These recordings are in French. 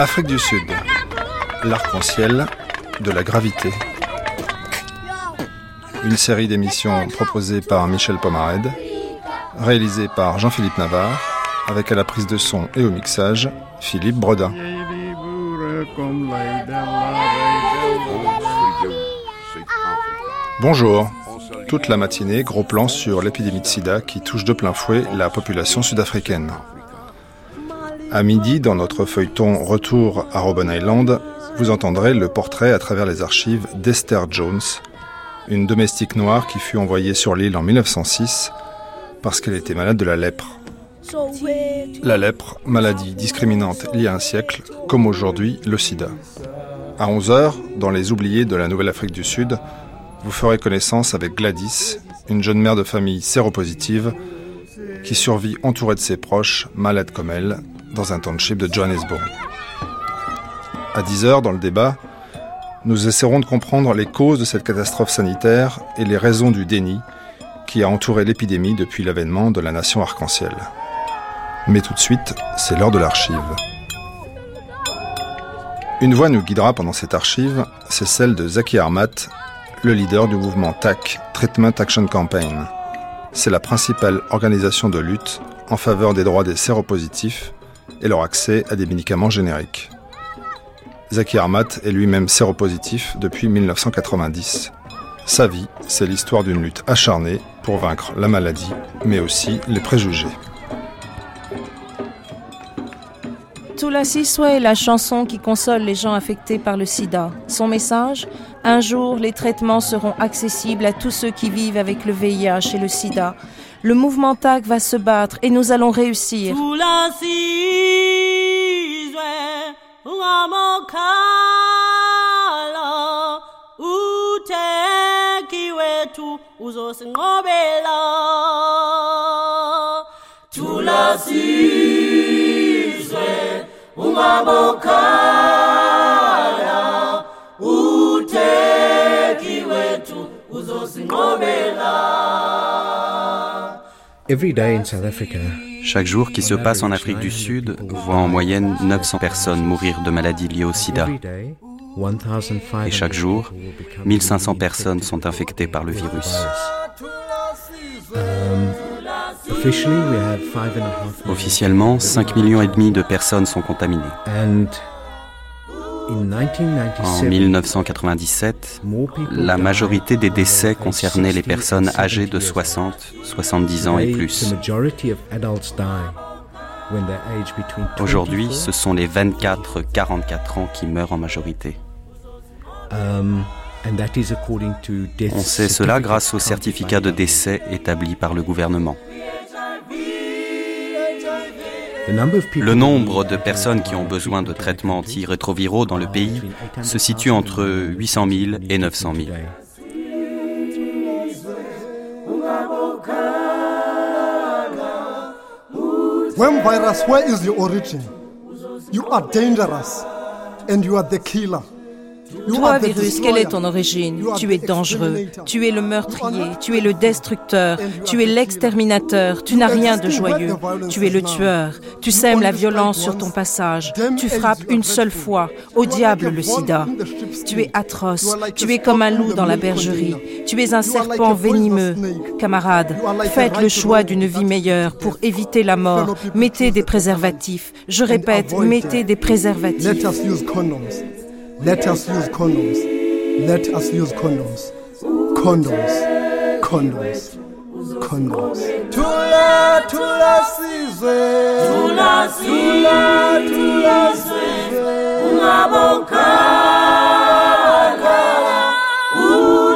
Afrique du Sud, l'arc-en-ciel de la gravité. Une série d'émissions proposées par Michel Pomared, réalisée par Jean-Philippe Navarre, avec à la prise de son et au mixage Philippe Bredin. Bonjour. Toute la matinée, gros plan sur l'épidémie de sida qui touche de plein fouet la population sud-africaine. À midi, dans notre feuilleton Retour à Robben Island, vous entendrez le portrait à travers les archives d'Esther Jones, une domestique noire qui fut envoyée sur l'île en 1906 parce qu'elle était malade de la lèpre. La lèpre, maladie discriminante il y a un siècle, comme aujourd'hui le sida. À 11h, dans les oubliés de la Nouvelle-Afrique du Sud, vous ferez connaissance avec Gladys, une jeune mère de famille séropositive qui survit entourée de ses proches, malade comme elle, dans un township de Johannesburg. À 10h, dans le débat, nous essaierons de comprendre les causes de cette catastrophe sanitaire et les raisons du déni qui a entouré l'épidémie depuis l'avènement de la nation arc-en-ciel. Mais tout de suite, c'est l'heure de l'archive. Une voix nous guidera pendant cette archive, c'est celle de Zaki Armat, le leader du mouvement TAC, Treatment Action Campaign. C'est la principale organisation de lutte en faveur des droits des séropositifs et leur accès à des médicaments génériques. Zaki Armat est lui-même séropositif depuis 1990. Sa vie, c'est l'histoire d'une lutte acharnée pour vaincre la maladie, mais aussi les préjugés. Tula Siswe est la chanson qui console les gens affectés par le sida. Son message Un jour, les traitements seront accessibles à tous ceux qui vivent avec le VIH et le sida. Le mouvement TAC va se battre et nous allons réussir. Chaque jour qui se passe en Afrique du Sud voit en moyenne 900 personnes mourir de maladies liées au sida. Et chaque jour, 1500 personnes sont infectées par le virus. Officiellement, 5,5 millions et demi de personnes sont contaminées. En 1997, la majorité des décès concernaient les personnes âgées de 60, 70 ans et plus. Aujourd'hui, ce sont les 24-44 ans qui meurent en majorité. On sait cela grâce au certificat de décès établi par le gouvernement. Le nombre de personnes qui ont besoin de traitements antirétroviraux dans le pays se situe entre 800 000 et 900 000. When virus, where is your origin? You are dangerous and you are the killer. Toi, virus, quelle est ton origine? Tu es dangereux, tu es le meurtrier, tu es le destructeur, tu es l'exterminateur, tu n'as rien de joyeux, tu es le tueur, tu sèmes la violence sur ton passage, tu frappes une seule fois, au diable le sida. Tu es atroce, tu es comme un loup dans la bergerie, tu es un serpent venimeux. Camarades, faites le choix d'une vie meilleure pour éviter la mort, mettez des préservatifs, je répète, mettez des préservatifs. Let us use condoms. Let us use condoms. Condoms. Condoms. Condoms. Tula tula sizwe. Tula tula tula sizwe. Ungabokala.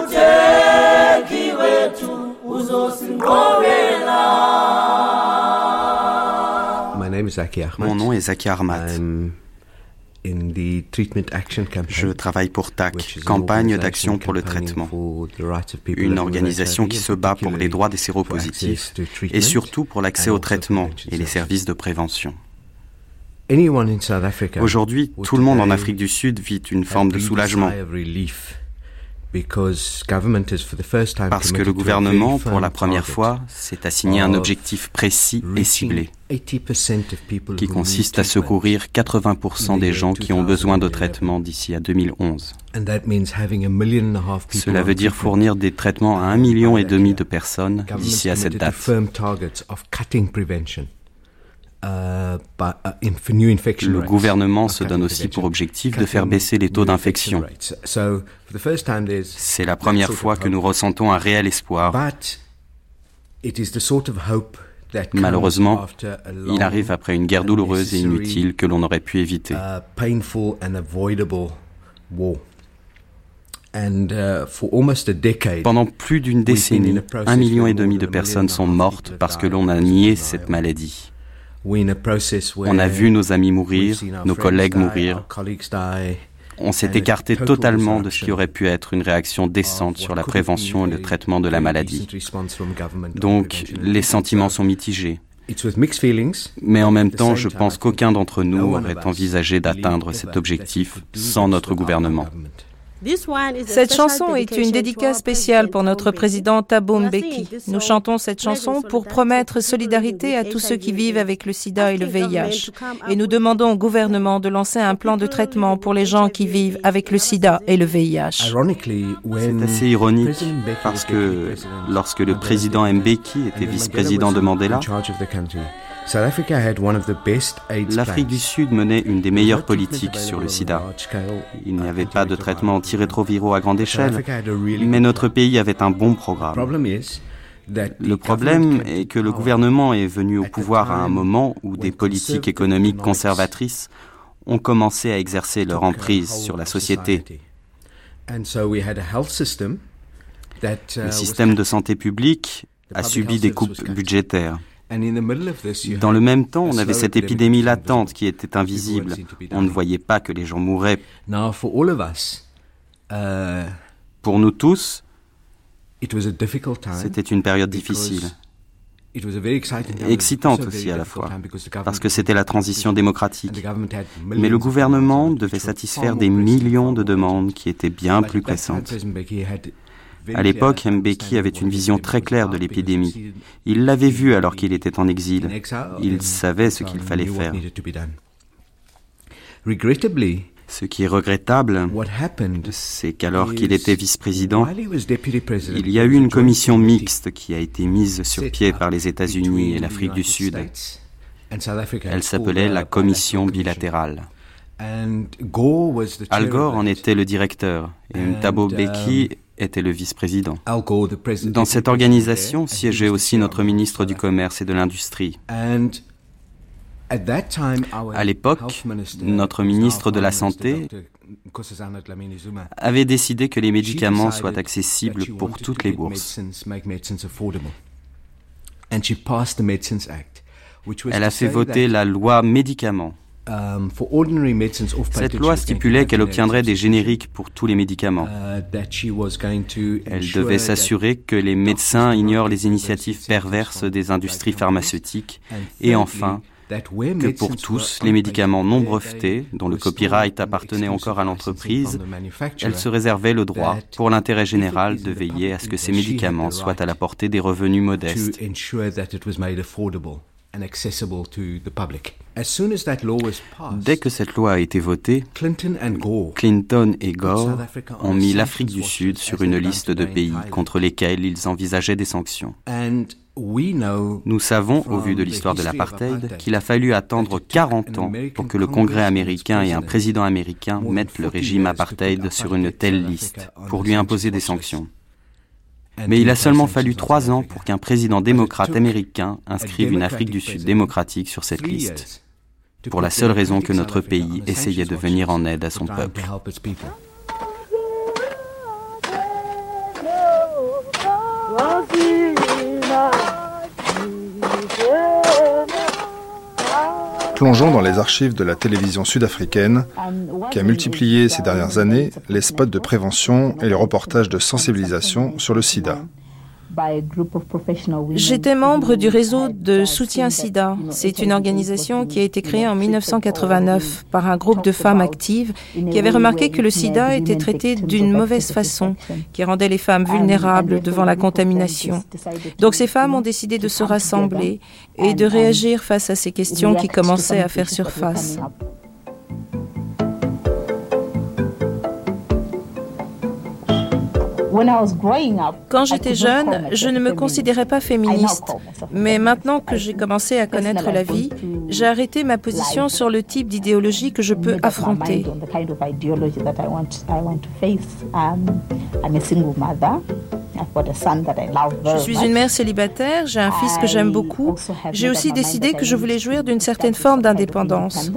Uteki wetu uzosinqobela. Mon nom est Zaki Armat. Je travaille pour TAC, Campagne d'action pour le traitement, une organisation qui se bat pour les droits des séropositifs et surtout pour l'accès au traitement et les services de prévention. Aujourd'hui, tout le monde en Afrique du Sud vit une forme de soulagement parce que le gouvernement, pour la première fois, s'est assigné un objectif précis et ciblé. Qui consiste à secourir 80% des gens qui ont besoin de traitement d'ici à 2011. Cela veut dire fournir des traitements à un million et demi de personnes d'ici à cette date. Uh, uh, Le gouvernement se donne aussi pour objectif de faire baisser les taux d'infection. C'est la première fois que nous ressentons un réel espoir. Malheureusement, il arrive après une guerre douloureuse et inutile que l'on aurait pu éviter. Pendant plus d'une décennie, un million et demi de personnes sont mortes parce que l'on a nié cette maladie. On a vu nos amis mourir, nos collègues mourir. On s'est écarté totalement de ce qui aurait pu être une réaction décente sur la prévention et le traitement de la maladie. Donc, les sentiments sont mitigés. Mais en même temps, je pense qu'aucun d'entre nous aurait envisagé d'atteindre cet objectif sans notre gouvernement. Cette chanson est une dédicace spéciale pour notre président Thabo Mbeki. Nous chantons cette chanson pour promettre solidarité à tous ceux qui vivent avec le sida et le VIH. Et nous demandons au gouvernement de lancer un plan de traitement pour les gens qui vivent avec le sida et le VIH. C'est assez ironique parce que lorsque le président Mbeki était vice-président de Mandela, L'Afrique du Sud menait une des meilleures politiques sur le sida. Il n'y avait pas de traitement antirétroviraux à grande échelle, mais notre pays avait un bon programme. Le problème est que le gouvernement est venu au pouvoir à un moment où des politiques économiques conservatrices ont commencé à exercer leur emprise sur la société. Le système de santé publique a subi des coupes budgétaires. Dans le même temps, on avait cette épidémie latente qui était invisible. On ne voyait pas que les gens mouraient. Uh, Pour nous tous, c'était une période difficile. Excitante aussi à la fois, parce que c'était la transition démocratique. Mais le gouvernement devait satisfaire des millions de demandes qui étaient bien plus pressantes. À l'époque, Mbeki avait une vision très claire de l'épidémie. Il l'avait vue alors qu'il était en exil. Il savait ce qu'il fallait faire. Ce qui est regrettable, c'est qu'alors qu'il était vice-président, il y a eu une commission mixte qui a été mise sur pied par les États-Unis et l'Afrique du Sud. Elle s'appelait la commission bilatérale. Al Gore en était le directeur et Thabo Mbeki était le vice-président. Dans cette organisation siégeait aussi notre ministre du Commerce et de l'Industrie. À l'époque, notre ministre de la Santé avait décidé que les médicaments soient accessibles pour toutes les bourses. Elle a fait voter la loi médicaments Cette loi stipulait qu'elle obtiendrait des génériques pour tous les médicaments. Uh, Elle devait s'assurer que les médecins ignorent les initiatives perverses des industries pharmaceutiques. et enfin que pour tous les médicaments non brevetés, dont le copyright appartenait encore à l'entreprise, elle se réservait le droit, pour l'intérêt général, de veiller à ce que ces médicaments soient à la portée des revenus modestes. Dès que cette loi a été votée, Clinton et Gore ont mis l'Afrique du Sud sur une liste de pays contre lesquels ils envisageaient des sanctions. Nous savons, au vu de l'histoire de l'apartheid, qu'il a fallu attendre 40 ans pour que le Congrès américain et un président américain mettent le régime apartheid sur une telle liste pour lui imposer des sanctions. Mais il a seulement fallu trois ans pour qu'un président démocrate américain inscrive une Afrique du Sud démocratique sur cette liste, pour la seule raison que notre pays essayait de venir en aide à son peuple. Plongeons dans les archives de la télévision sud-africaine qui a multiplié ces dernières années les spots de prévention et les reportages de sensibilisation sur le sida. J'étais membre du réseau de soutien SIDA. C'est une organisation qui a été créée en 1989 par un groupe de femmes actives qui avaient remarqué que le sida était traité d'une mauvaise façon, qui rendait les femmes vulnérables devant la contamination. Donc ces femmes ont décidé de se rassembler et de réagir face à ces questions qui commençaient à faire surface. Quand j'étais jeune, je ne me considérais pas féministe. Mais maintenant que j'ai commencé à connaître la vie, j'ai arrêté ma position sur le type d'idéologie que je peux affronter. Je suis une mère célibataire, j'ai un fils que j'aime beaucoup. J'ai aussi décidé que je voulais jouir d'une certaine forme d'indépendance.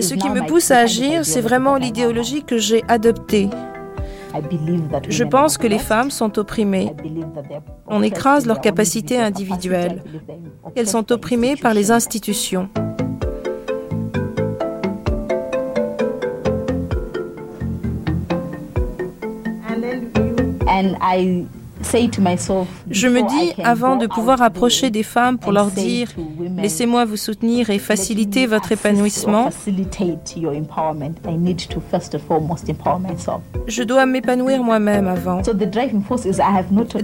Ce qui me pousse à agir, c'est vraiment l'idéologie que j'ai adoptée. Je pense que les femmes sont opprimées. On écrase leurs capacités individuelles. Elles sont opprimées par les institutions. Je me dis, avant de pouvoir approcher des femmes pour leur dire, laissez-moi vous soutenir et faciliter votre épanouissement, je dois m'épanouir moi-même avant.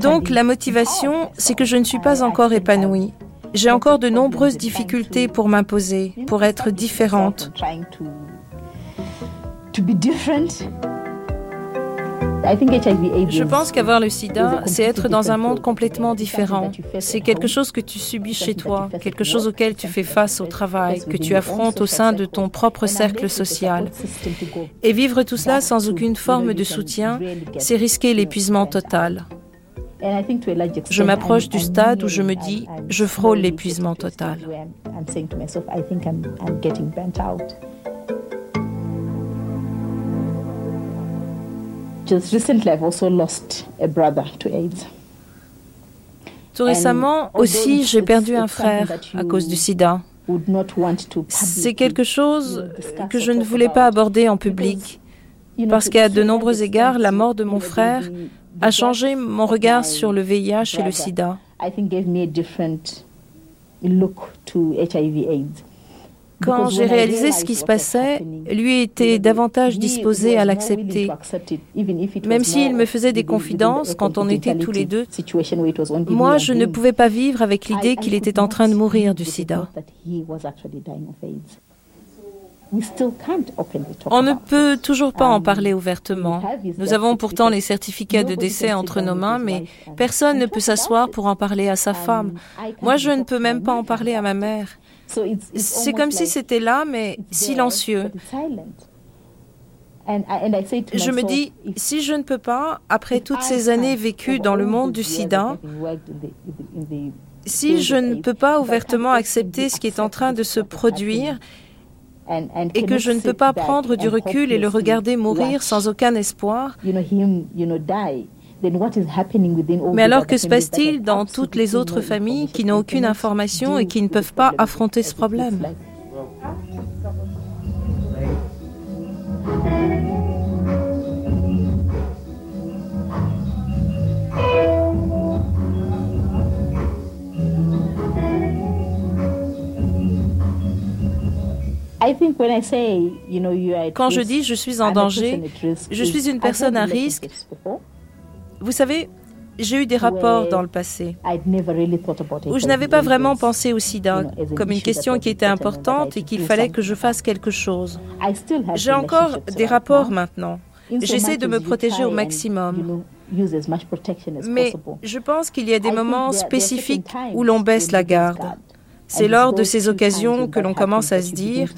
Donc la motivation, c'est que je ne suis pas encore épanouie. J'ai encore de nombreuses difficultés pour m'imposer, pour être différente. Je pense qu'avoir le sida, c'est être dans un monde complètement différent. C'est quelque chose que tu subis chez toi, quelque chose auquel tu fais face au travail, que tu affrontes au sein de ton propre cercle social. Et vivre tout cela sans aucune forme de soutien, c'est risquer l'épuisement total. Je m'approche du stade où je me dis, je frôle l'épuisement total. Tout récemment aussi, j'ai perdu un frère à cause du sida. C'est quelque chose que je ne voulais pas aborder en public parce qu'à de nombreux égards, la mort de mon frère a changé mon regard sur le VIH et le sida. Quand j'ai réalisé ce qui se passait, lui était davantage disposé à l'accepter. Même s'il me faisait des confidences quand on était tous les deux, moi, je ne pouvais pas vivre avec l'idée qu'il était en train de mourir du sida. On ne peut toujours pas en parler ouvertement. Nous avons pourtant les certificats de décès entre nos mains, mais personne ne peut s'asseoir pour en parler à sa femme. Moi, je ne peux même pas en parler à ma mère. C'est comme si c'était là, mais silencieux. Je me dis, si je ne peux pas, après toutes ces années vécues dans le monde du sida, si je ne peux pas ouvertement accepter ce qui est en train de se produire, et que je ne peux pas prendre du recul et le regarder mourir sans aucun espoir, mais alors que se passe-t-il dans toutes les autres familles qui n'ont aucune information et qui ne peuvent pas affronter ce problème? Quand je dis je suis en danger, je suis une personne à risque, vous savez, j'ai eu des rapports dans le passé où je n'avais pas vraiment pensé au sida comme une question qui était importante et qu'il fallait que je fasse quelque chose. J'ai encore des rapports maintenant. J'essaie de me protéger au maximum. Mais je pense qu'il y a des moments spécifiques où l'on baisse la garde. C'est lors de ces occasions que l'on commence à se dire,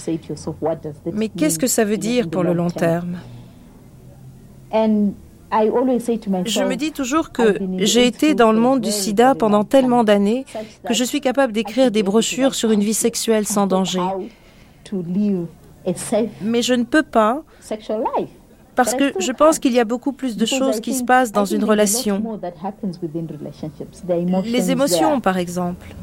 mais qu'est-ce que ça veut dire pour le long terme? Je me dis toujours que j'ai été dans le monde du sida pendant tellement d'années que je suis capable d'écrire des brochures sur une vie sexuelle sans danger. Mais je ne peux pas parce que je pense qu'il y a beaucoup plus de choses qui se passent dans une relation. Les émotions, par exemple.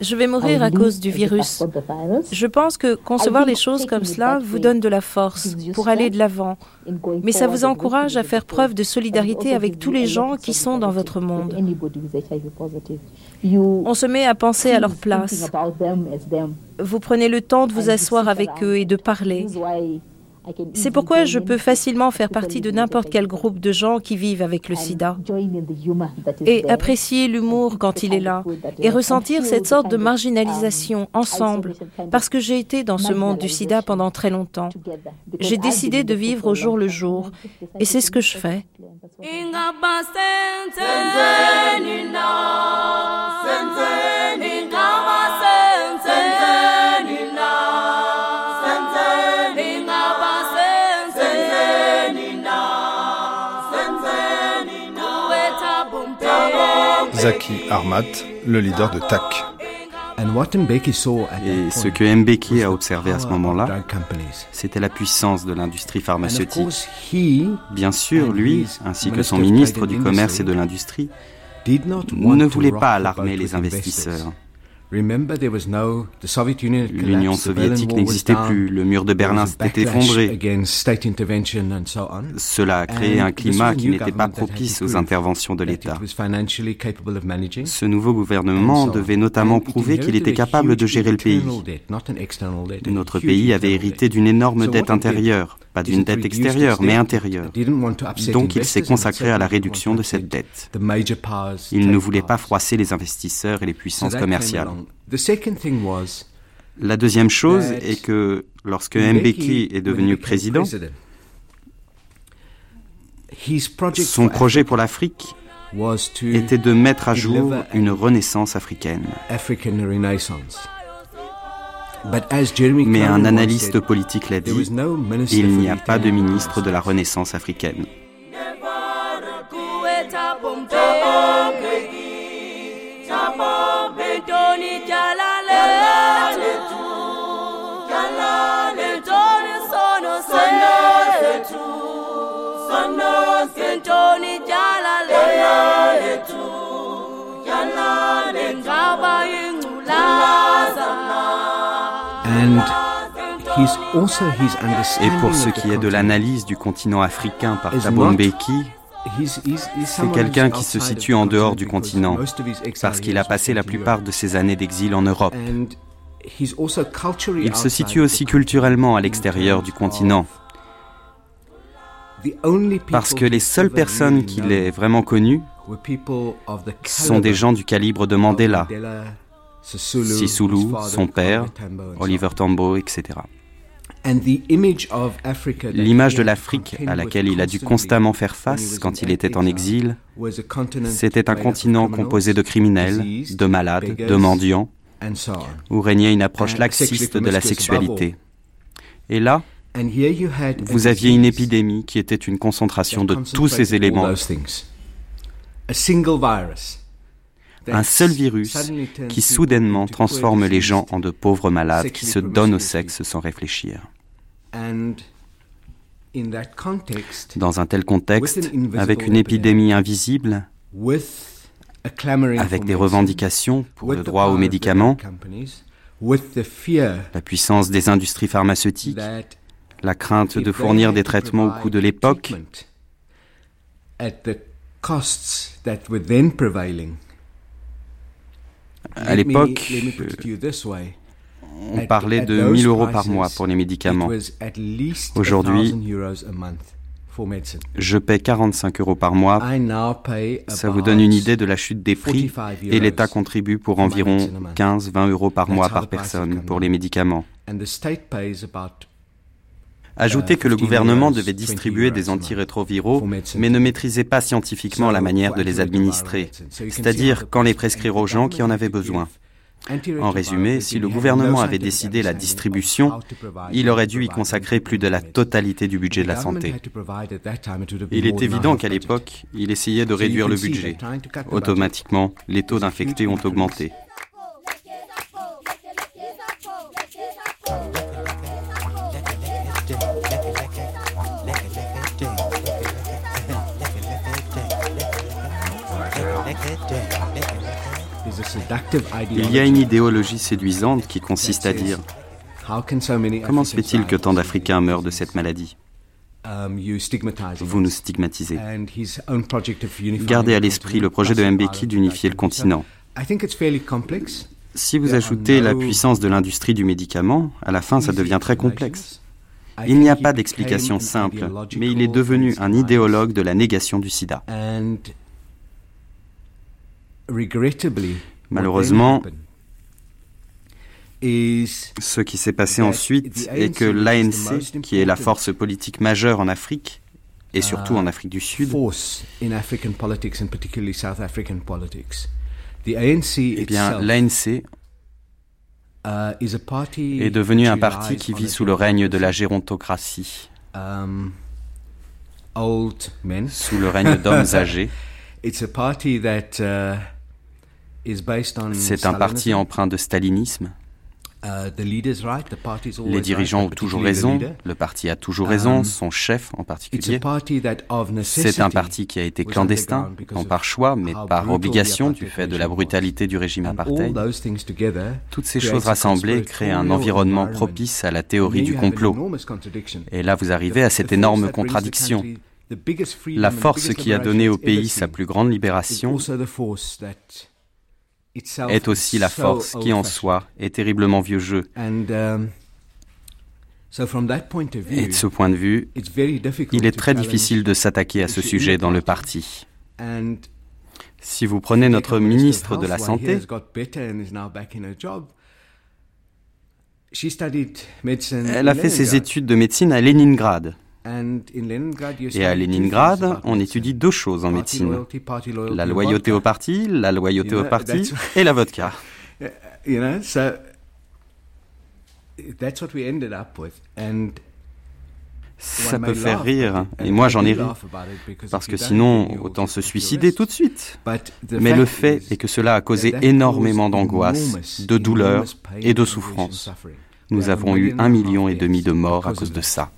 Je vais mourir à cause du virus. Je pense que concevoir les choses comme cela vous donne de la force pour aller de l'avant. Mais ça vous encourage à faire preuve de solidarité avec tous les gens qui sont dans votre monde. On se met à penser à leur place. Vous prenez le temps de vous asseoir avec eux et de parler. C'est pourquoi je peux facilement faire partie de n'importe quel groupe de gens qui vivent avec le sida et apprécier l'humour quand il est là et ressentir cette sorte de marginalisation ensemble parce que j'ai été dans ce monde du sida pendant très longtemps. J'ai décidé de vivre au jour le jour et c'est ce que je fais. Zaki Armat, le leader de TAC. Et ce que Mbeki a observé à ce moment-là, c'était la puissance de l'industrie pharmaceutique. Bien sûr, lui, ainsi que son ministre du Commerce et de l'Industrie, ne voulaient pas alarmer les investisseurs. L'Union soviétique n'existait plus, le mur de Berlin s'était effondré. Cela a créé un climat qui n'était pas propice aux interventions de l'État. Ce nouveau gouvernement devait notamment prouver qu'il était capable de gérer le pays. Notre pays avait hérité d'une énorme dette intérieure, pas d'une dette extérieure, mais intérieure. Donc il s'est consacré à la réduction de cette dette. Il ne voulait pas froisser les investisseurs et les puissances commerciales. La deuxième chose est que lorsque Mbeki est devenu président, son projet pour l'Afrique était de mettre à jour une renaissance africaine. Mais un analyste politique l'a dit, il n'y a pas de ministre de la Renaissance africaine. Et pour ce qui est de l'analyse du continent africain par Thabo Mbeki, c'est quelqu'un qui se situe en dehors du continent parce qu'il a passé la plupart de ses années d'exil en Europe. Il se situe aussi culturellement à l'extérieur du continent. parce que les seules personnes qu'il ait vraiment connues sont des gens du calibre de Mandela, Sisulu, son père, Oliver Tambo, etc. L'image de l'Afrique à laquelle il a dû constamment faire face quand il était en exil, c'était un continent composé de criminels, de malades, de mendiants, où régnait une approche laxiste de la sexualité. Et là, vous aviez une épidémie qui était une concentration de tous ces éléments. Un seul virus qui soudainement transforme les gens en de pauvres malades qui se donnent au sexe sans réfléchir. Dans un tel contexte, avec une épidémie invisible, avec des revendications pour le droit aux médicaments, la puissance des industries pharmaceutiques, la crainte de fournir des traitements au coût de l'époque, à l'époque, on parlait de 1000 euros par mois pour les médicaments. Aujourd'hui, je paie 45 euros par mois. Ça vous donne une idée de la chute des prix et l'État contribue pour environ 15-20 euros par mois par personne pour les médicaments. Ajoutez que le gouvernement devait distribuer des antirétroviraux, mais ne maîtrisait pas scientifiquement la manière de les administrer, c'est-à-dire quand les prescrire aux gens qui en avaient besoin. En résumé, si le gouvernement avait décidé la distribution, il aurait dû y consacrer plus de la totalité du budget de la santé. Il est évident qu'à l'époque, il essayait de réduire le budget. Automatiquement, les taux d'infectés ont augmenté. Il y a une idéologie séduisante qui consiste à dire Comment se fait-il que tant d'Africains meurent de cette maladie? Um, Vous nous stigmatisez. Gardez à l'esprit le projet de Mbeki d'unifier le continent. Si vous ajoutez la puissance de l'industrie du médicament, à la fin, ça devient très complexe. Il n'y a pas d'explication simple, mais il est devenu un idéologue de la négation du sida. Malheureusement, ce qui s'est passé ensuite est que l'ANC, qui est la force politique majeure en Afrique, et surtout en Afrique du Sud, eh bien, l'ANC est devenu un parti qui vit sous le règne de la gérontocratie, um, sous le règne d'hommes âgés. C'est un parti empreint de stalinisme. Uh, Les dirigeants ont toujours raison, le parti a toujours raison, Um, son chef en particulier. C'est un parti qui a été clandestin, non par choix, mais par obligation du fait de la brutalité du régime apartheid. Toutes ces choses rassemblées créent un environnement propice à la théorie du complot. Et là, vous arrivez à cette énorme contradiction. La force qui a donné au pays sa plus grande libération est aussi la force qui en soi est terriblement vieux jeu. um, Et de ce point de vue, il est très difficile de s'attaquer à ce sujet dans le parti. Si vous prenez notre ministre de la Santé, elle a fait ses études de médecine à Leningrad. Et à Leningrad, on étudie deux choses en médecine. La loyauté au parti, la loyauté au parti et la vodka. Ça peut faire rire, et moi j'en ai ri, parce que sinon, autant se suicider tout de suite. Mais le fait est que cela a causé énormément d'angoisse, de douleur et de souffrance. Nous avons eu un million et demi de morts à cause de ça.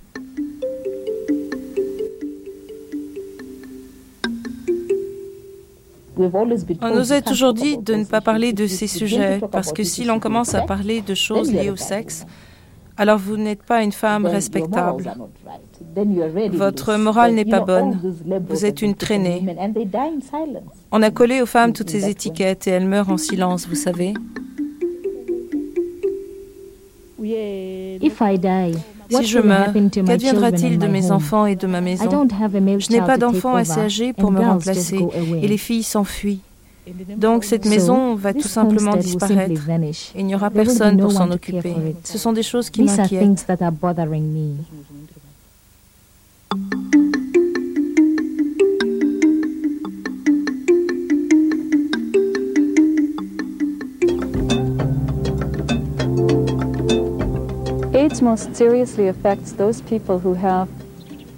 On nous a toujours dit de ne pas parler de ces sujets parce que si l'on commence à parler de choses liées au sexe, alors vous n'êtes pas une femme respectable. Votre morale n'est pas bonne. Vous êtes une traînée. On a collé aux femmes toutes ces étiquettes et elles meurent en silence, vous savez. Si je meurs, qu'adviendra-t-il de mes enfants et de ma maison? Je n'ai pas d'enfants assez âgés pour me remplacer et les filles s'enfuient. Donc cette maison va tout simplement disparaître. Il n'y aura personne pour s'en occuper. Ce sont des choses qui m'inquiètent.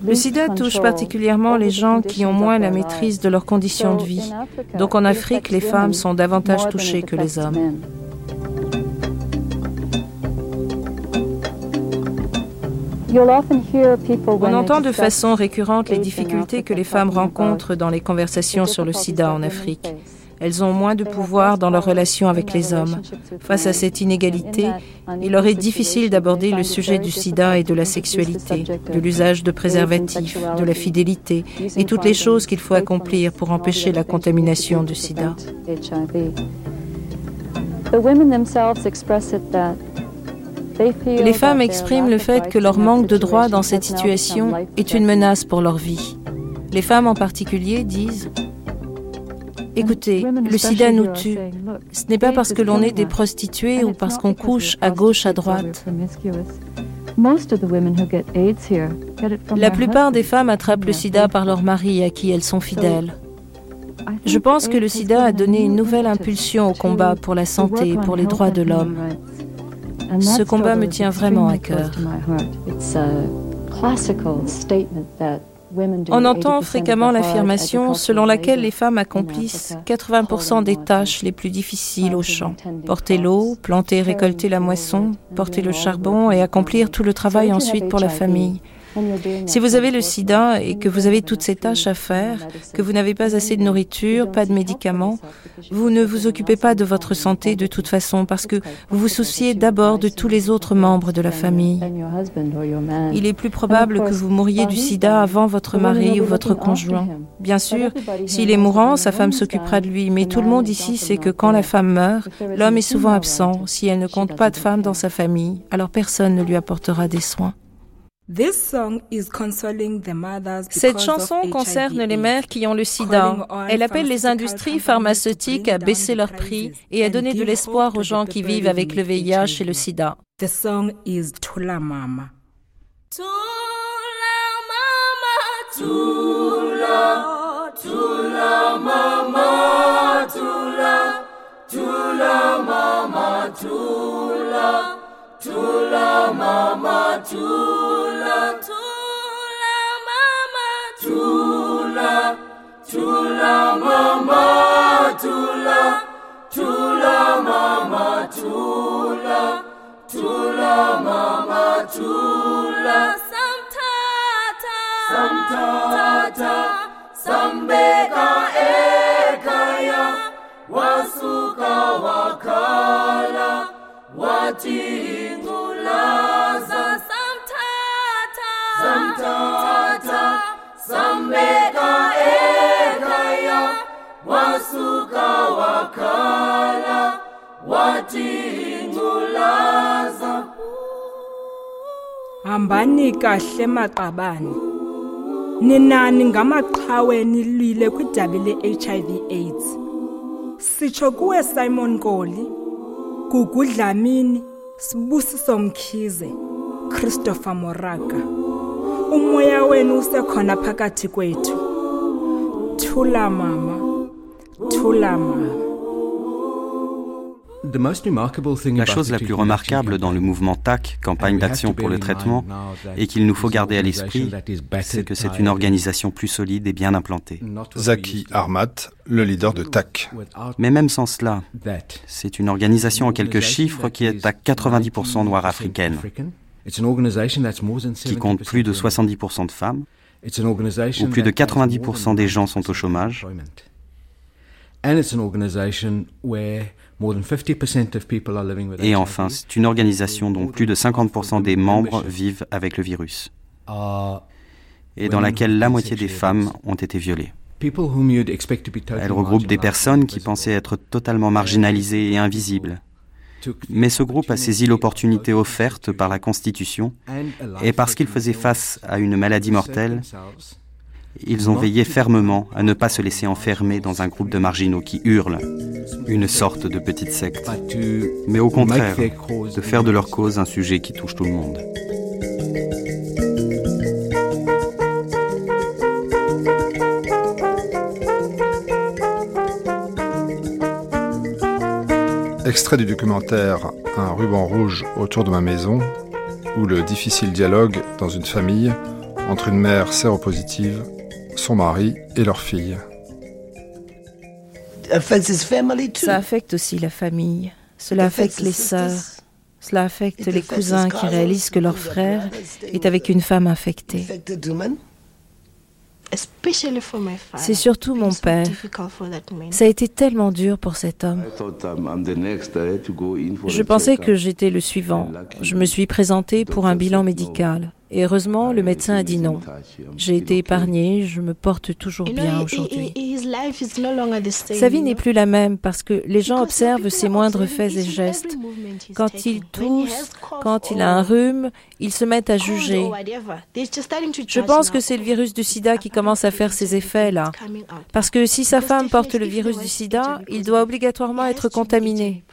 Le sida touche particulièrement les gens qui ont moins la maîtrise de leurs conditions de vie. Donc en Afrique, les femmes sont davantage touchées que les hommes. On entend de façon récurrente les difficultés que les femmes rencontrent dans les conversations sur le sida en Afrique. Elles ont moins de pouvoir dans leurs relations avec les hommes. Face à cette inégalité, il leur est difficile d'aborder le sujet du sida et de la sexualité, de l'usage de préservatifs, de la fidélité et toutes les choses qu'il faut accomplir pour empêcher la contamination du sida. Les femmes expriment le fait que leur manque de droits dans cette situation est une menace pour leur vie. Les femmes en particulier disent Écoutez, le sida nous tue. Ce n'est pas parce que l'on est des prostituées ou parce qu'on couche à gauche, à droite. La plupart des femmes attrapent le sida par leur mari à qui elles sont fidèles. Je pense que le sida a donné une nouvelle impulsion au combat pour la santé et pour les droits de l'homme. Ce combat me tient vraiment à cœur. On entend fréquemment l'affirmation selon laquelle les femmes accomplissent 80% des tâches les plus difficiles au champ. Porter l'eau, planter et récolter la moisson, porter le charbon et accomplir tout le travail ensuite pour la famille. Si vous avez le sida et que vous avez toutes ces tâches à faire, que vous n'avez pas assez de nourriture, pas de médicaments, vous ne vous occupez pas de votre santé de toute façon parce que vous vous souciez d'abord de tous les autres membres de la famille. Il est plus probable que vous mouriez du sida avant votre mari ou votre conjoint. Bien sûr, s'il est mourant, sa femme s'occupera de lui, mais tout le monde ici sait que quand la femme meurt, l'homme est souvent absent. Si elle ne compte pas de femme dans sa famille, alors personne ne lui apportera des soins. Cette chanson concerne les mères qui ont le sida. Elle appelle les industries pharmaceutiques à baisser leurs prix et à donner de l'espoir aux gens qui vivent avec le VIH et le sida. The song is Tula Mama. Tula Mama, Tula, Tula Mama, Tula, Tula Mama, Tula, Tula Mama, Tula, Tula Mama, Tula, Tula Mama, Tula, Tula Mama, Tula. Tula mama tula. Samtata. Samtata. Sambeka wathi samtata samtata ekaya wasuka wakala wathi hambani kahle maqabane. Ninani ngamaqhawe lwile kwidabi le-hiv aids? Sitsho kuwe simon koli gugu dlamini sibusiso mkhize christopher moraka umoya wenu usekhona phakathi kwethu. Thula mama thula mama La chose la plus remarquable dans le mouvement TAC, campagne d'action pour le traitement, et qu'il nous faut garder à l'esprit, c'est que c'est une organisation plus solide et bien implantée. Zaki Armat, le leader de TAC. Mais même sans cela, c'est une organisation en quelques chiffres qui est à 90% noire africaine, qui compte plus de 70% de femmes, où plus de 90% des gens sont au chômage, et enfin, c'est une organisation dont plus de 50% des membres vivent avec le virus et dans laquelle la moitié des femmes ont été violées. Elle regroupe des personnes qui pensaient être totalement marginalisées et invisibles. Mais ce groupe a saisi l'opportunité offerte par la Constitution et parce qu'il faisait face à une maladie mortelle, ils ont veillé fermement à ne pas se laisser enfermer dans un groupe de marginaux qui hurlent, une sorte de petite secte, mais au contraire, de faire de leur cause un sujet qui touche tout le monde. Extrait du documentaire Un ruban rouge autour de ma maison, où le difficile dialogue dans une famille entre une mère séropositive, son mari et leur fille. Ça affecte aussi la famille. Cela affecte les sœurs. Cela affecte les cousins qui réalisent que leur frère est avec une femme infectée. C'est surtout mon père. Ça a été tellement dur pour cet homme. Je pensais que j'étais le suivant. Je me suis présenté pour un bilan médical. Et heureusement, le médecin a dit non. J'ai été épargné, je me porte toujours bien aujourd'hui. Sa vie n'est plus la même parce que les gens observent ses moindres faits et gestes. Quand il tousse, quand il a un rhume, ils se mettent à juger. Je pense que c'est le virus du sida qui commence à faire ses effets là. Parce que si sa femme porte le virus du sida, il doit obligatoirement être contaminé.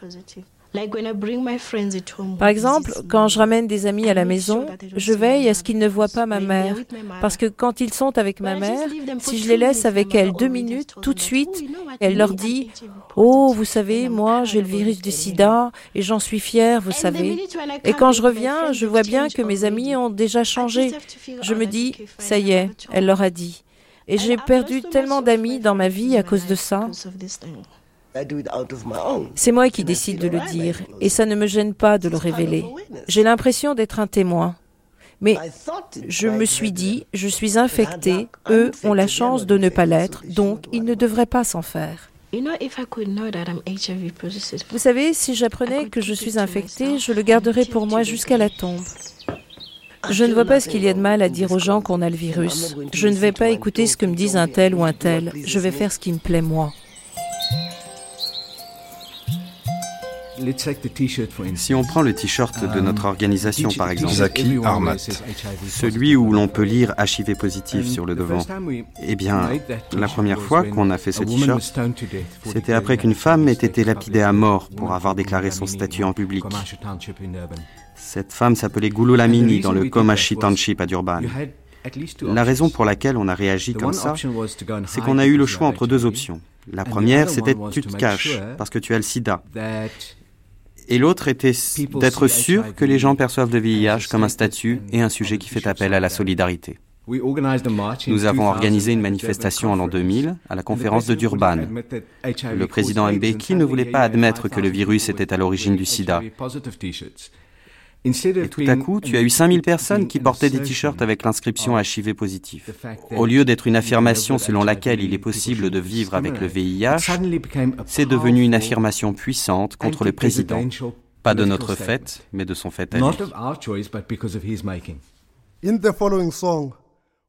Par exemple, quand je ramène des amis à la maison, je veille à ce qu'ils ne voient pas ma mère. Parce que quand ils sont avec ma mère, si je les laisse avec elle deux minutes, tout de suite, elle leur dit Oh, vous savez, moi, j'ai le virus du sida et j'en suis fière, vous savez. Et quand je reviens, je vois bien que mes amis ont déjà changé. Je me dis Ça y est, elle leur a dit. Et j'ai perdu tellement d'amis dans ma vie à cause de ça. C'est moi qui décide de le dire. et ça ne me gêne pas de le révéler. J'ai l'impression d'être un témoin. Mais je me suis dit, je suis infectée, eux ont la chance de ne pas l'être, donc ils ne devraient pas s'en faire. Vous savez, si j'apprenais que je suis infectée, je le garderais pour moi jusqu'à la tombe. Je ne vois pas ce qu'il y a de mal à dire aux gens qu'on a le virus. Je ne vais pas écouter ce que me disent un tel ou un tel. Je vais faire ce qui me plaît moi. Si on prend le t-shirt de notre organisation par exemple, Zaki Armat. celui où l'on peut lire HIV positif sur le devant, eh bien, la première fois qu'on a fait ce t-shirt, c'était après qu'une femme ait été lapidée à mort pour avoir déclaré son statut en public. Cette femme s'appelait Gulu Lamini dans le Komashi Township à Durban. La raison pour laquelle on a réagi comme ça, c'est qu'on a eu le choix entre deux options. La première, c'était tu te caches parce que tu as le sida. Et l'autre était d'être sûr que les gens perçoivent le VIH comme un statut et un sujet qui fait appel à la solidarité. Nous avons organisé une manifestation en l'an 2000 à la conférence de Durban. Le président Mbeki ne voulait pas admettre que le virus était à l'origine du sida. Et tout à coup, tu as eu 5000 personnes qui portaient des t-shirts avec l'inscription HIV positif. Au lieu d'être une affirmation selon laquelle il est possible de vivre avec le VIH, c'est devenu une affirmation puissante contre le président. Pas de notre fait, mais de son fait à lui. In the following song,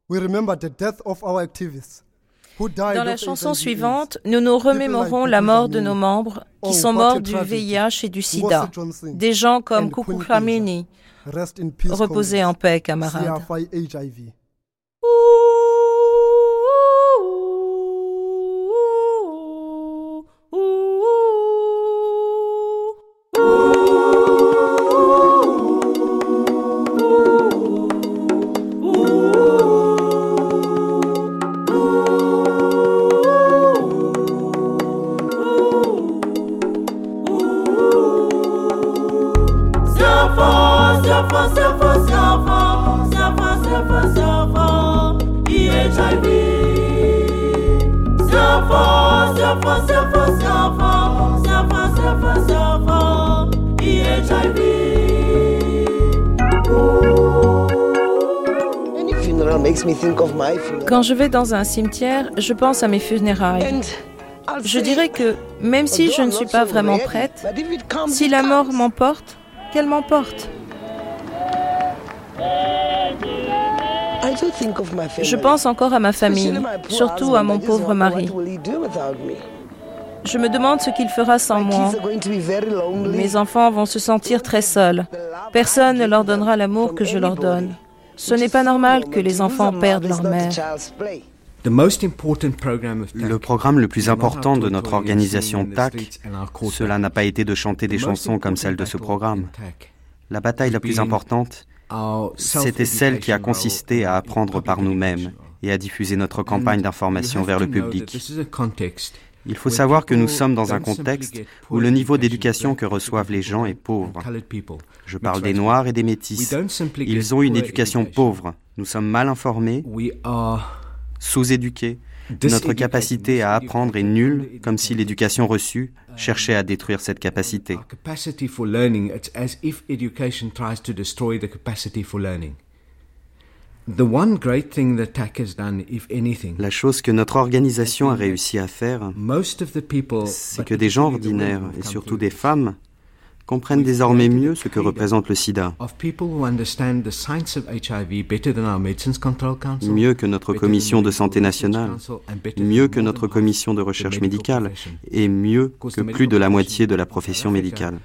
we remember the death of our activists who died Dans la chanson suivante, nous nous remémorons la mort de nos membres qui sont morts du VIH et du sida. Des gens comme Kuku peace, Reposez en paix, camarades. Quand je vais dans un cimetière, je pense à mes funérailles. Je dirais que même si je ne suis pas vraiment prête, si la mort m'emporte, qu'elle m'emporte. Je pense encore à ma famille, surtout à mon pauvre mari. Je me demande ce qu'il fera sans moi. Mes enfants vont se sentir très seuls. Personne ne leur donnera l'amour que je leur donne. Ce n'est pas normal que les enfants perdent leur mère. Le programme le plus important de notre organisation TAC, cela n'a pas été de chanter des chansons comme celle de ce programme. La bataille la plus importante, c'était celle qui a consisté à apprendre par nous-mêmes et à diffuser notre campagne d'information vers le public. Il faut savoir que nous sommes dans un contexte où le niveau d'éducation que reçoivent les gens est pauvre. Je parle des Noirs et des Métis. Ils ont une éducation pauvre. Nous sommes mal informés, sous-éduqués. Notre capacité à apprendre est nulle, comme si l'éducation reçue cherchait à détruire cette capacité. La chose que notre organisation a réussi à faire, most of the people, c'est que des gens ordinaires, et surtout des femmes, comprennent désormais mieux ce que représente le sida, mieux que notre commission de santé Medical nationale, Research Council, and better mieux than que more notre than commission de recherche médicale, et mieux que the plus de medical la moitié de la profession médicale.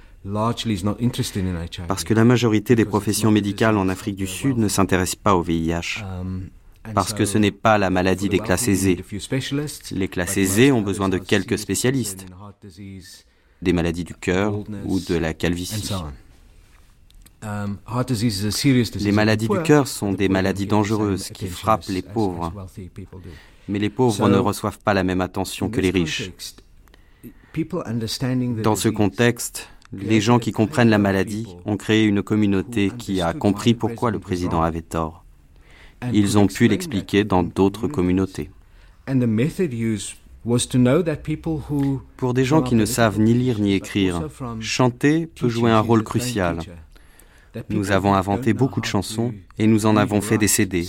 Parce que la majorité des professions médicales en Afrique du Sud ne s'intéressent pas au VIH. Um, Parce que ce n'est pas la maladie des classes aisées. Les classes aisées ont besoin de quelques spécialistes, des maladies du cœur ou de la calvitie. Um, Les maladies du cœur sont des maladies dangereuses qui frappent les pauvres. Mais les pauvres ne reçoivent pas la même attention que les riches. Dans ce contexte, les gens qui comprennent la maladie ont créé une communauté qui a compris pourquoi le président avait tort. Ils ont pu l'expliquer dans d'autres communautés. Pour des gens qui ne savent ni lire ni écrire, chanter peut jouer un rôle crucial. Nous avons inventé beaucoup de chansons et nous en avons fait des CD.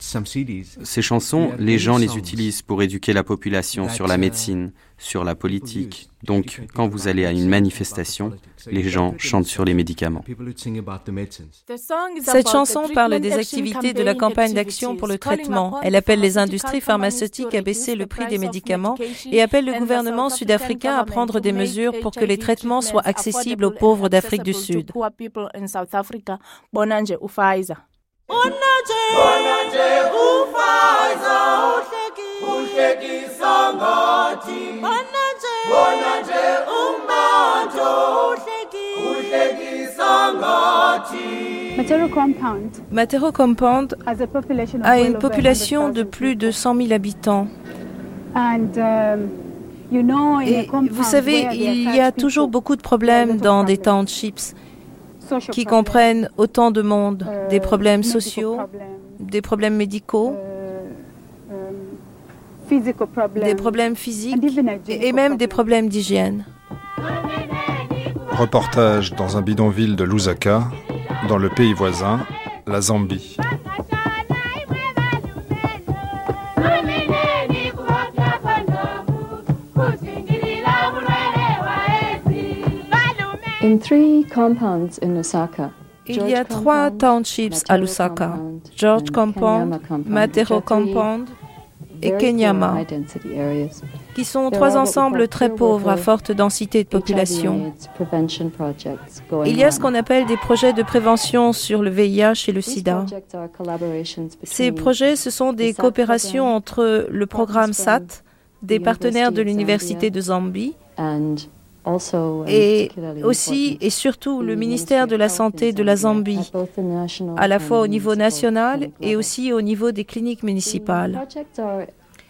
Ces chansons, les gens les utilisent pour éduquer la population sur la médecine, sur la politique. Donc, quand vous allez à une manifestation, les gens chantent sur les médicaments. Cette chanson parle des activités de la campagne d'action pour le traitement. Elle appelle les industries pharmaceutiques à baisser le prix des médicaments et appelle le gouvernement sud-africain à prendre des mesures pour que les traitements soient accessibles aux pauvres d'Afrique du Sud. Matero Compound. A une population de plus de 100 000 habitants. Et vous savez, il y a toujours beaucoup de problèmes dans des townships qui comprennent autant de monde, des problèmes sociaux, des problèmes médicaux, des problèmes physiques et même des problèmes d'hygiène. Reportage dans un bidonville de Lusaka, dans le pays voisin, la Zambie. Il y a trois townships à Lusaka, George Compound, Matero Compound et Kenyama, qui sont trois ensembles très pauvres à forte densité de population. Il y a ce qu'on appelle des projets de prévention sur le VIH et le sida. Ces projets, ce sont des coopérations entre le programme SAT, des partenaires de l'Université de Zambie, et aussi et surtout le ministère de la Santé de la Zambie, à la fois au niveau national et aussi au niveau des cliniques municipales.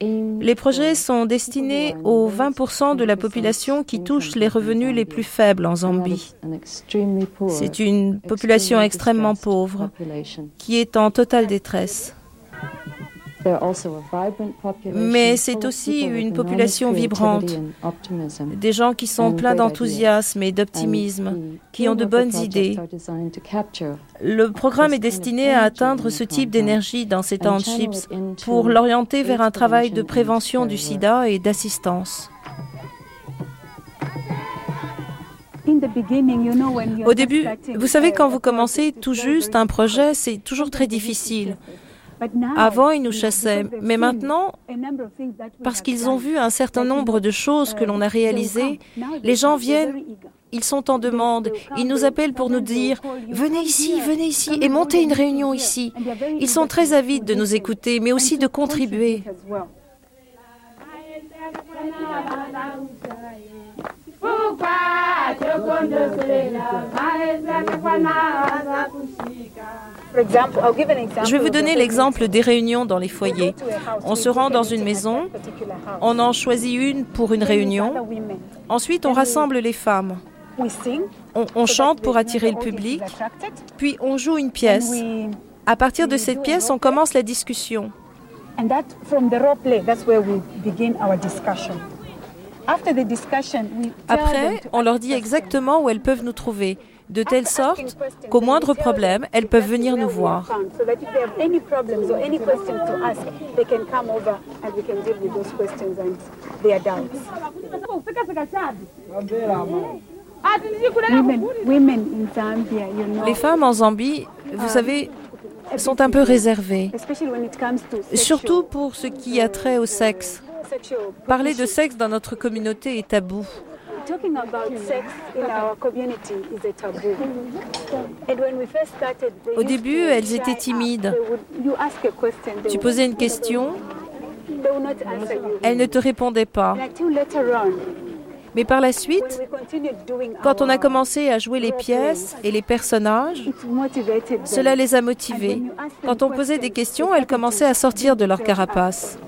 Les projets sont destinés aux 20% de la population qui touche les revenus les plus faibles en Zambie. C'est une population extrêmement pauvre qui est en totale détresse. Mais c'est aussi une population vibrante, des gens qui sont pleins d'enthousiasme et d'optimisme, qui ont de bonnes idées. Le programme est destiné à atteindre ce type d'énergie dans ces townships pour l'orienter vers un travail de prévention du sida et d'assistance. Au début, vous savez, quand vous commencez tout juste un projet, c'est toujours très difficile. Avant, ils nous chassaient, mais maintenant, parce qu'ils ont vu un certain nombre de choses que l'on a réalisées, les gens viennent, ils sont en demande, ils nous appellent pour nous dire ⁇ Venez ici, venez ici et montez une réunion ici ⁇ Ils sont très avides de nous écouter, mais aussi de contribuer. Je vais vous donner l'exemple des réunions dans les foyers. On se rend dans une maison, on en choisit une pour une réunion, ensuite on rassemble les femmes. On, on chante pour attirer le public, puis on joue une pièce. À partir de cette pièce, on commence la discussion. Après, on leur dit exactement où elles peuvent nous trouver, de telle sorte qu'au moindre problème, elles peuvent venir nous voir. Les femmes en Zambie, vous savez, sont un peu réservées, surtout pour ce qui a trait au sexe. Parler de sexe dans notre communauté est tabou. Au début, elles étaient timides. Tu posais une question, elles ne te répondaient pas. Mais par la suite, quand on a commencé à jouer les pièces et les personnages, cela les a motivées. Quand on posait des questions, elles commençaient à sortir de leur carapace.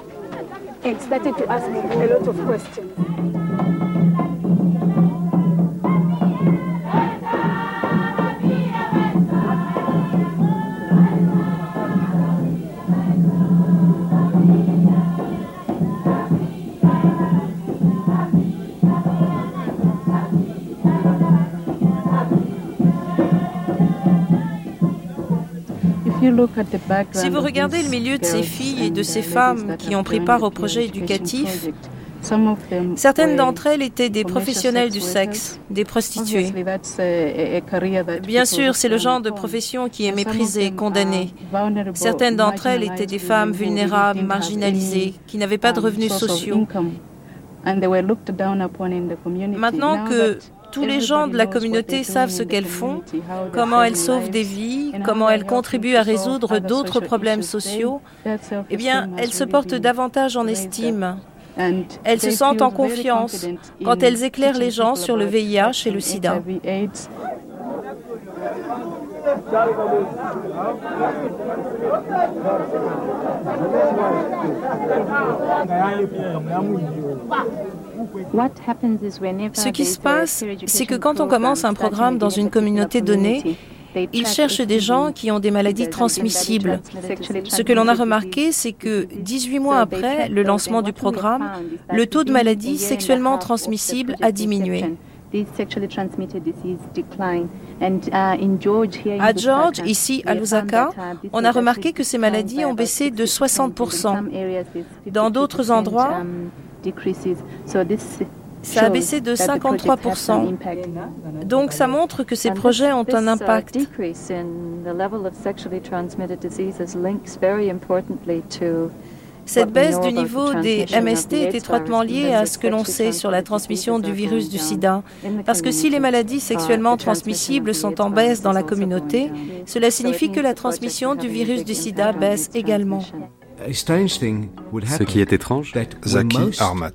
Si vous regardez le milieu de ces filles et de ces femmes qui ont pris part au projet éducatif, Certaines d'entre elles étaient des professionnels du sexe, des prostituées. Bien sûr, c'est le genre de profession qui est méprisé, condamné. Certaines d'entre elles étaient des femmes vulnérables, marginalisées, qui n'avaient pas de revenus sociaux. Maintenant que tous les gens de la communauté savent ce qu'elles font, comment elles sauvent des vies, comment elles contribuent à résoudre d'autres problèmes sociaux, eh bien, elles se portent davantage en estime. Elles se sentent en confiance quand elles éclairent les gens sur le VIH et le sida. Ce qui se passe, c'est que quand on commence un programme dans une communauté donnée, ils cherchent des gens qui ont des maladies transmissibles. Ce que l'on a remarqué, c'est que 18 mois après le lancement du programme, le taux de maladies sexuellement transmissibles a diminué. À George, ici à Lusaka, on a remarqué que ces maladies ont baissé de 60%. Dans d'autres endroits, ça a baissé de 53%. Donc ça montre que ces projets ont un impact. Cette baisse du niveau des MST est étroitement liée à ce que l'on sait sur la transmission du virus du sida. Parce que si les maladies sexuellement transmissibles sont en baisse dans la communauté, cela signifie que la transmission du virus du sida baisse également. Ce qui est étrange, Zaki Armat.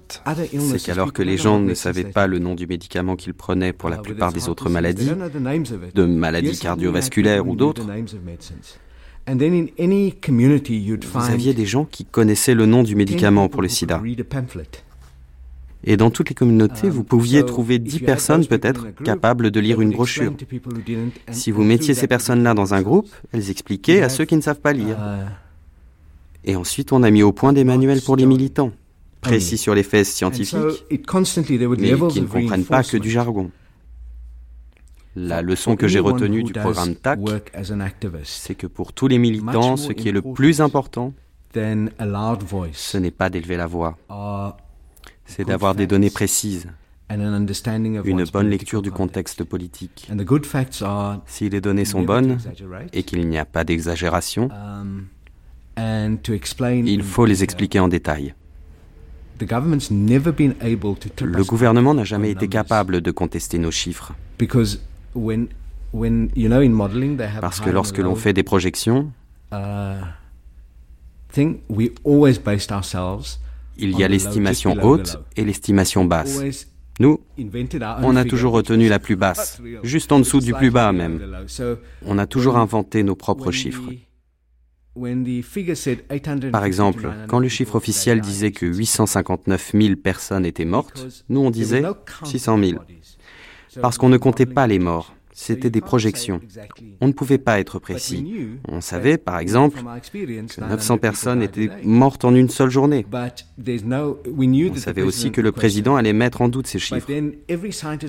c'est qu'alors que les gens ne savaient pas le nom du médicament qu'ils prenaient pour la plupart des autres maladies, de maladies cardiovasculaires ou d'autres, vous aviez des gens qui connaissaient le nom du médicament pour le sida. Et dans toutes les communautés, vous pouviez trouver dix personnes peut-être capables de lire une brochure. Si vous mettiez ces personnes-là dans un groupe, elles expliquaient à ceux qui ne savent pas lire. Et ensuite, on a mis au point des manuels pour les militants, précis sur les faits scientifiques, mais qui ne comprennent pas que du jargon. La leçon que j'ai retenue du programme TAC, c'est que pour tous les militants, ce qui est le plus important, ce n'est pas d'élever la voix, c'est d'avoir des données précises, une bonne lecture du contexte politique. Si les données sont bonnes et qu'il n'y a pas d'exagération, il faut les expliquer en détail. Le gouvernement n'a jamais été capable de contester nos chiffres. Parce que lorsque l'on fait des projections, il y a l'estimation haute et l'estimation basse. Nous, on a toujours retenu la plus basse, juste en dessous du plus bas même. On a toujours inventé nos propres chiffres. Par exemple, quand le chiffre officiel disait que 859 000 personnes étaient mortes, nous on disait 600 000. Parce qu'on ne comptait pas les morts. C'était des projections. On ne pouvait pas être précis. On savait, par exemple, que 900 personnes étaient mortes en une seule journée. On savait aussi que le président allait mettre en doute ces chiffres.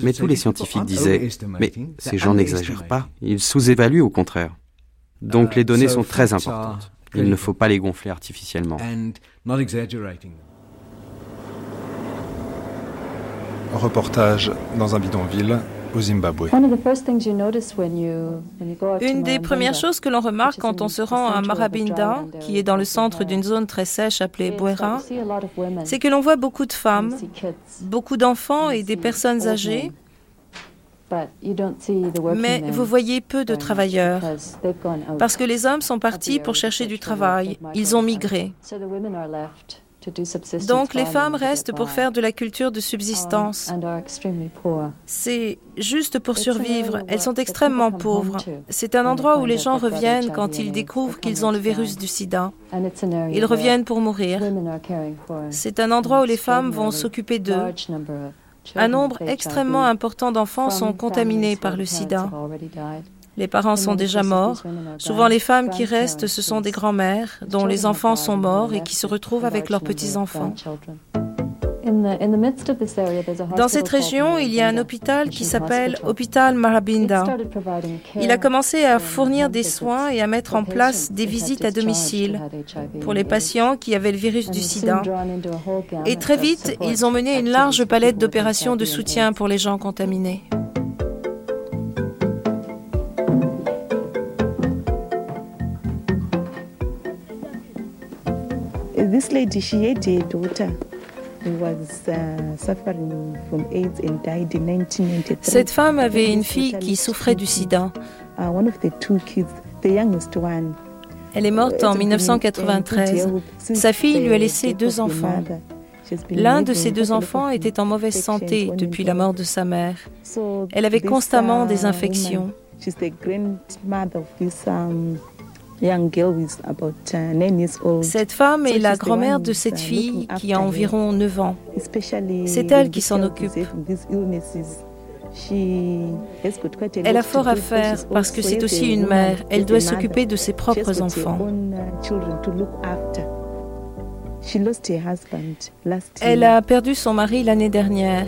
Mais tous les scientifiques disaient, mais ces gens n'exagèrent pas, ils sous-évaluent au contraire. Donc les données sont très importantes. Il ne faut pas les gonfler artificiellement. Reportage dans un bidonville au Zimbabwe. Une des premières choses que l'on remarque quand on se rend à Marabinda, qui est dans le centre d'une zone très sèche appelée Bwera, c'est que l'on voit beaucoup de femmes, beaucoup d'enfants et des personnes âgées, mais vous voyez peu de travailleurs, parce que les hommes sont partis pour chercher du travail, ils ont migré. Donc les femmes restent pour faire de la culture de subsistance. C'est juste pour survivre. Elles sont extrêmement pauvres. C'est un endroit où les gens reviennent quand ils découvrent qu'ils ont le virus du sida. Ils reviennent pour mourir. C'est un endroit où les femmes vont s'occuper d'eux. Un nombre extrêmement important d'enfants sont contaminés par le sida. Les parents sont déjà morts. Souvent, les femmes qui restent, ce sont des grands-mères dont les enfants sont morts et qui se retrouvent avec leurs petits-enfants. Dans cette région, il y a un hôpital qui s'appelle Hôpital Marabinda. Il a commencé à fournir des soins et à mettre en place des visites à domicile pour les patients qui avaient le virus du sida. Et très vite, ils ont mené une large palette d'opérations de soutien pour les gens contaminés. This lady, she had a daughter uh, suffering from AIDS and died in 1993. Cette femme avait une fille qui souffrait du sida. Uh, Elle est morte en 1993. Sa fille lui a laissé deux enfants. L'un de ces deux enfants était en mauvaise santé depuis la mort de sa mère. Elle avait constamment des infections. Cette femme est la grand-mère de cette uh, fille qui a environ 9 ans. C'est elle qui s'en occupe. Elle a fort à faire parce que c'est aussi une mère. Elle doit s'occuper de ses propres enfants. uh, Elle a perdu son mari l'année dernière.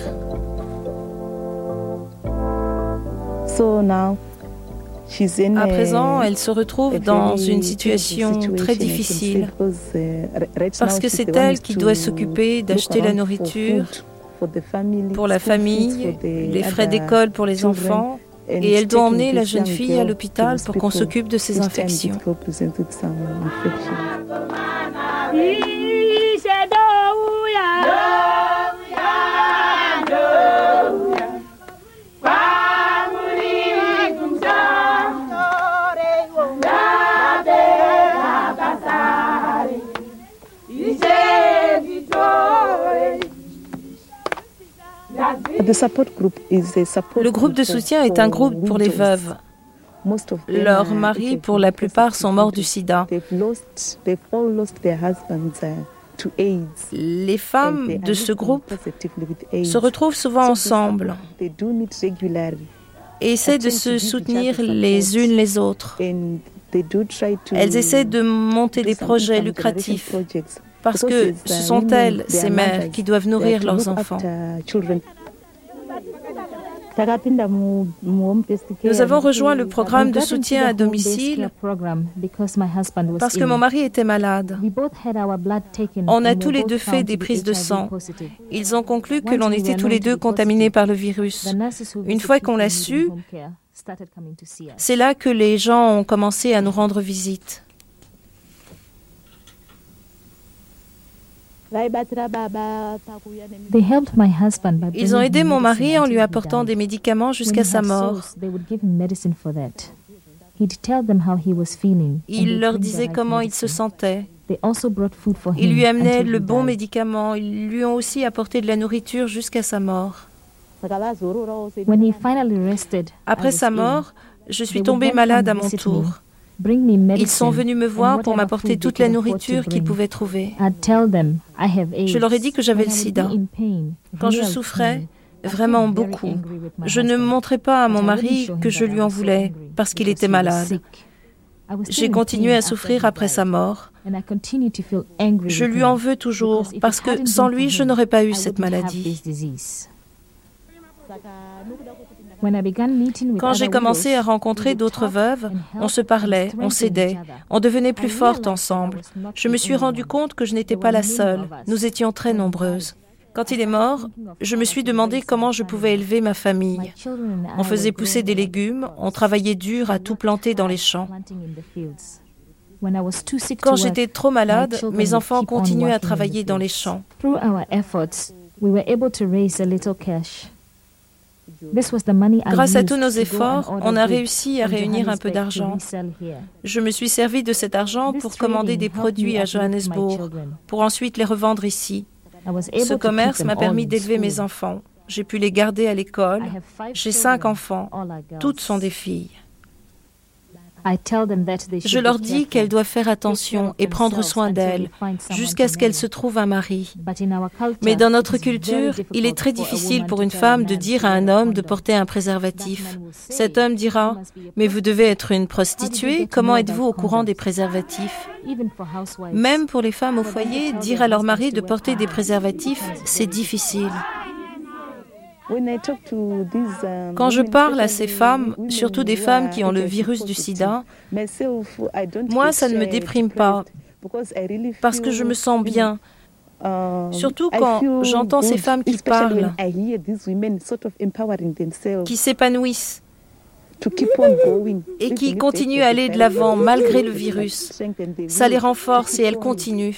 À a- présent, elle se retrouve a dans very une situation très difficile. because, uh, parce que c'est elle qui to doit s'occuper d'acheter la nourriture food for the family, pour la school fees famille, for the les frais d'école pour les children, enfants. and et elle doit emmener la jeune young fille à girl to l'hôpital pour qu'on s'occupe de ses infections. Le groupe de soutien est un groupe pour les veuves. Leurs maris, pour la plupart, sont morts du sida. Uh. Les femmes de ce groupe se retrouvent souvent ensemble et essaient de se soutenir les unes les autres. Elles essaient de monter des projets lucratifs parce que it's, ce uh, sont elles, ces mères, qui doivent nourrir leurs enfants. Nous avons rejoint le programme de soutien à domicile parce que mon mari était malade. On a tous les deux fait des prises de sang. Ils ont conclu que l'on était tous les deux contaminés par le virus. Une fois qu'on l'a su, c'est là que les gens ont commencé à nous rendre visite. Ils ont aidé mon mari en lui apportant des médicaments jusqu'à sa mort. Il leur disait comment il se sentait. Ils lui amenaient le bon médicament. Ils lui ont aussi apporté de la nourriture jusqu'à sa mort. Après sa mort, je suis tombée malade à mon tour. Ils sont venus me voir pour m'apporter toute la nourriture qu'ils pouvaient trouver. Je leur ai dit que j'avais le sida. Quand je souffrais, vraiment beaucoup, je ne montrais pas à mon mari que je lui en voulais parce qu'il était malade. J'ai continué à souffrir après sa mort. Je lui en veux toujours parce que sans lui, je n'aurais pas eu cette maladie. Quand j'ai commencé à rencontrer d'autres veuves, on se parlait, on s'aidait, on devenait plus fortes ensemble. Je me suis rendu compte que je n'étais pas la seule, nous étions très nombreuses. Quand il est mort, je me suis demandé comment je pouvais élever ma famille. On faisait pousser des légumes, on travaillait dur à tout planter dans les champs. Quand j'étais trop malade, mes enfants continuaient à travailler dans les champs. Grâce à tous nos efforts, on a réussi à réunir un peu d'argent. Je me suis servi de cet argent pour commander des produits à Johannesburg, pour ensuite les revendre ici. Ce commerce m'a permis d'élever mes enfants. J'ai pu les garder à l'école. J'ai cinq enfants. Toutes sont des filles. Je leur dis qu'elles doivent faire attention et prendre soin d'elles jusqu'à ce qu'elles se trouvent un mari. Mais dans notre culture, il est très difficile pour une femme de dire à un homme de porter un préservatif. Cet homme dira ⁇ Mais vous devez être une prostituée, comment êtes-vous au courant des préservatifs ?⁇ Même pour les femmes au foyer, dire à leur mari de porter des préservatifs, c'est difficile. Quand je parle à ces femmes, surtout des femmes qui ont le virus du sida, moi, ça ne me déprime pas, parce que je me sens bien. Surtout quand j'entends ces femmes qui parlent, qui s'épanouissent et qui continuent à aller de l'avant malgré le virus. Ça les renforce et elles continuent.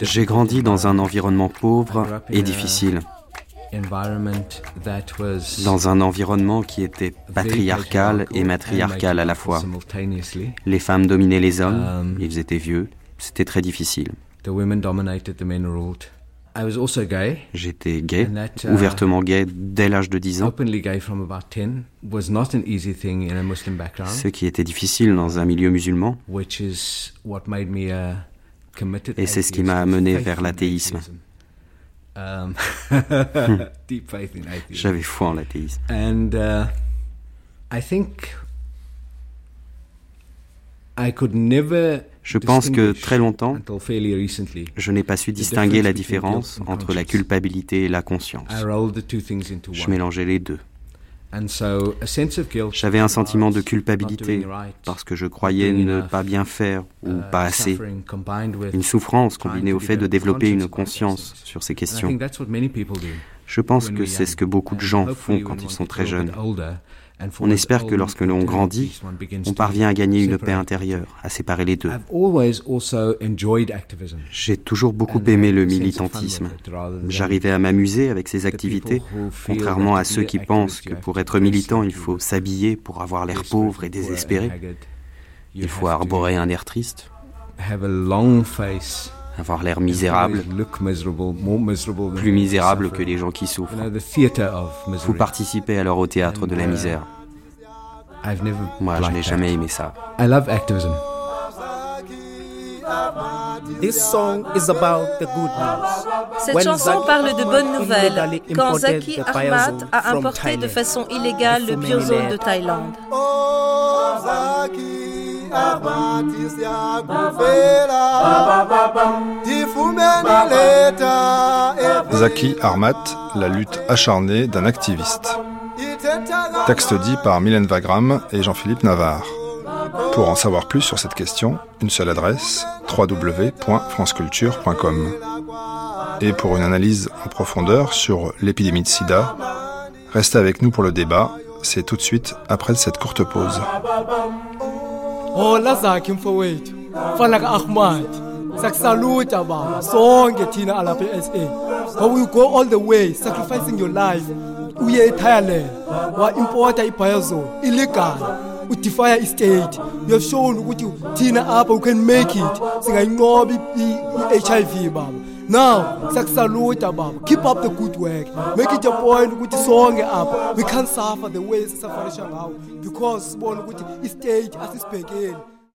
J'ai grandi dans un environnement pauvre et difficile. Dans un environnement qui était patriarcal et matriarcal à la fois. Les femmes dominaient les hommes, ils étaient vieux, c'était très difficile. J'étais gay, ouvertement gay dès l'âge de 10 ans. Ce qui était difficile dans un milieu musulman. Et c'est ce qui m'a amené vers l'athéisme. J'avais foi en l'athéisme. Je pense que très longtemps, je n'ai pas su distinguer la différence entre la culpabilité et la conscience. Je mélangeais les deux. J'avais un sentiment de culpabilité parce que je croyais ne pas bien faire ou pas assez. Une souffrance combinée au fait de développer une conscience sur ces questions. Je pense que c'est ce que beaucoup de gens font quand ils sont très jeunes. On espère que lorsque l'on grandit, on parvient à gagner une paix intérieure, à séparer les deux. J'ai toujours beaucoup aimé le militantisme. J'arrivais à m'amuser avec ces activités, contrairement à ceux qui pensent que pour être militant, il faut s'habiller pour avoir l'air pauvre et désespéré. Il faut arborer un air triste, avoir l'air misérable, plus misérable que les gens qui souffrent. Vous participez alors au théâtre de la misère. Moi, je n'ai jamais aimé ça. Cette chanson parle de bonnes nouvelles quand Zaki Ahmad a importé de façon illégale le biozone de Thaïlande. Zaki Armat, la lutte acharnée d'un activiste. Texte dit par Mylène Wagram et Jean-Philippe Navarre. Pour en savoir plus sur cette question, une seule adresse www.franceculture.com. Et pour une analyse en profondeur sur l'épidémie de sida, restez avec nous pour le débat, c'est tout de suite après cette courte pause. Oh, hola zakhe mfowethu. Fana ka-ahmad. Sakusaluta baba. Sonke thina alapha e-sa ngoba you go all the way sacrificing your life. Uye ethailand wa-impota ibiozone illegal udefya istate. You have shown ukuthi thina apha we can make it. Singayinqoba i-hiv baba now siyakusaluta baba. Keep up the good work. Make it a point ukuthi sonke apha. We can't suffer the way sisafarisha ngawo because sibone ukuthi istate asisibhekeli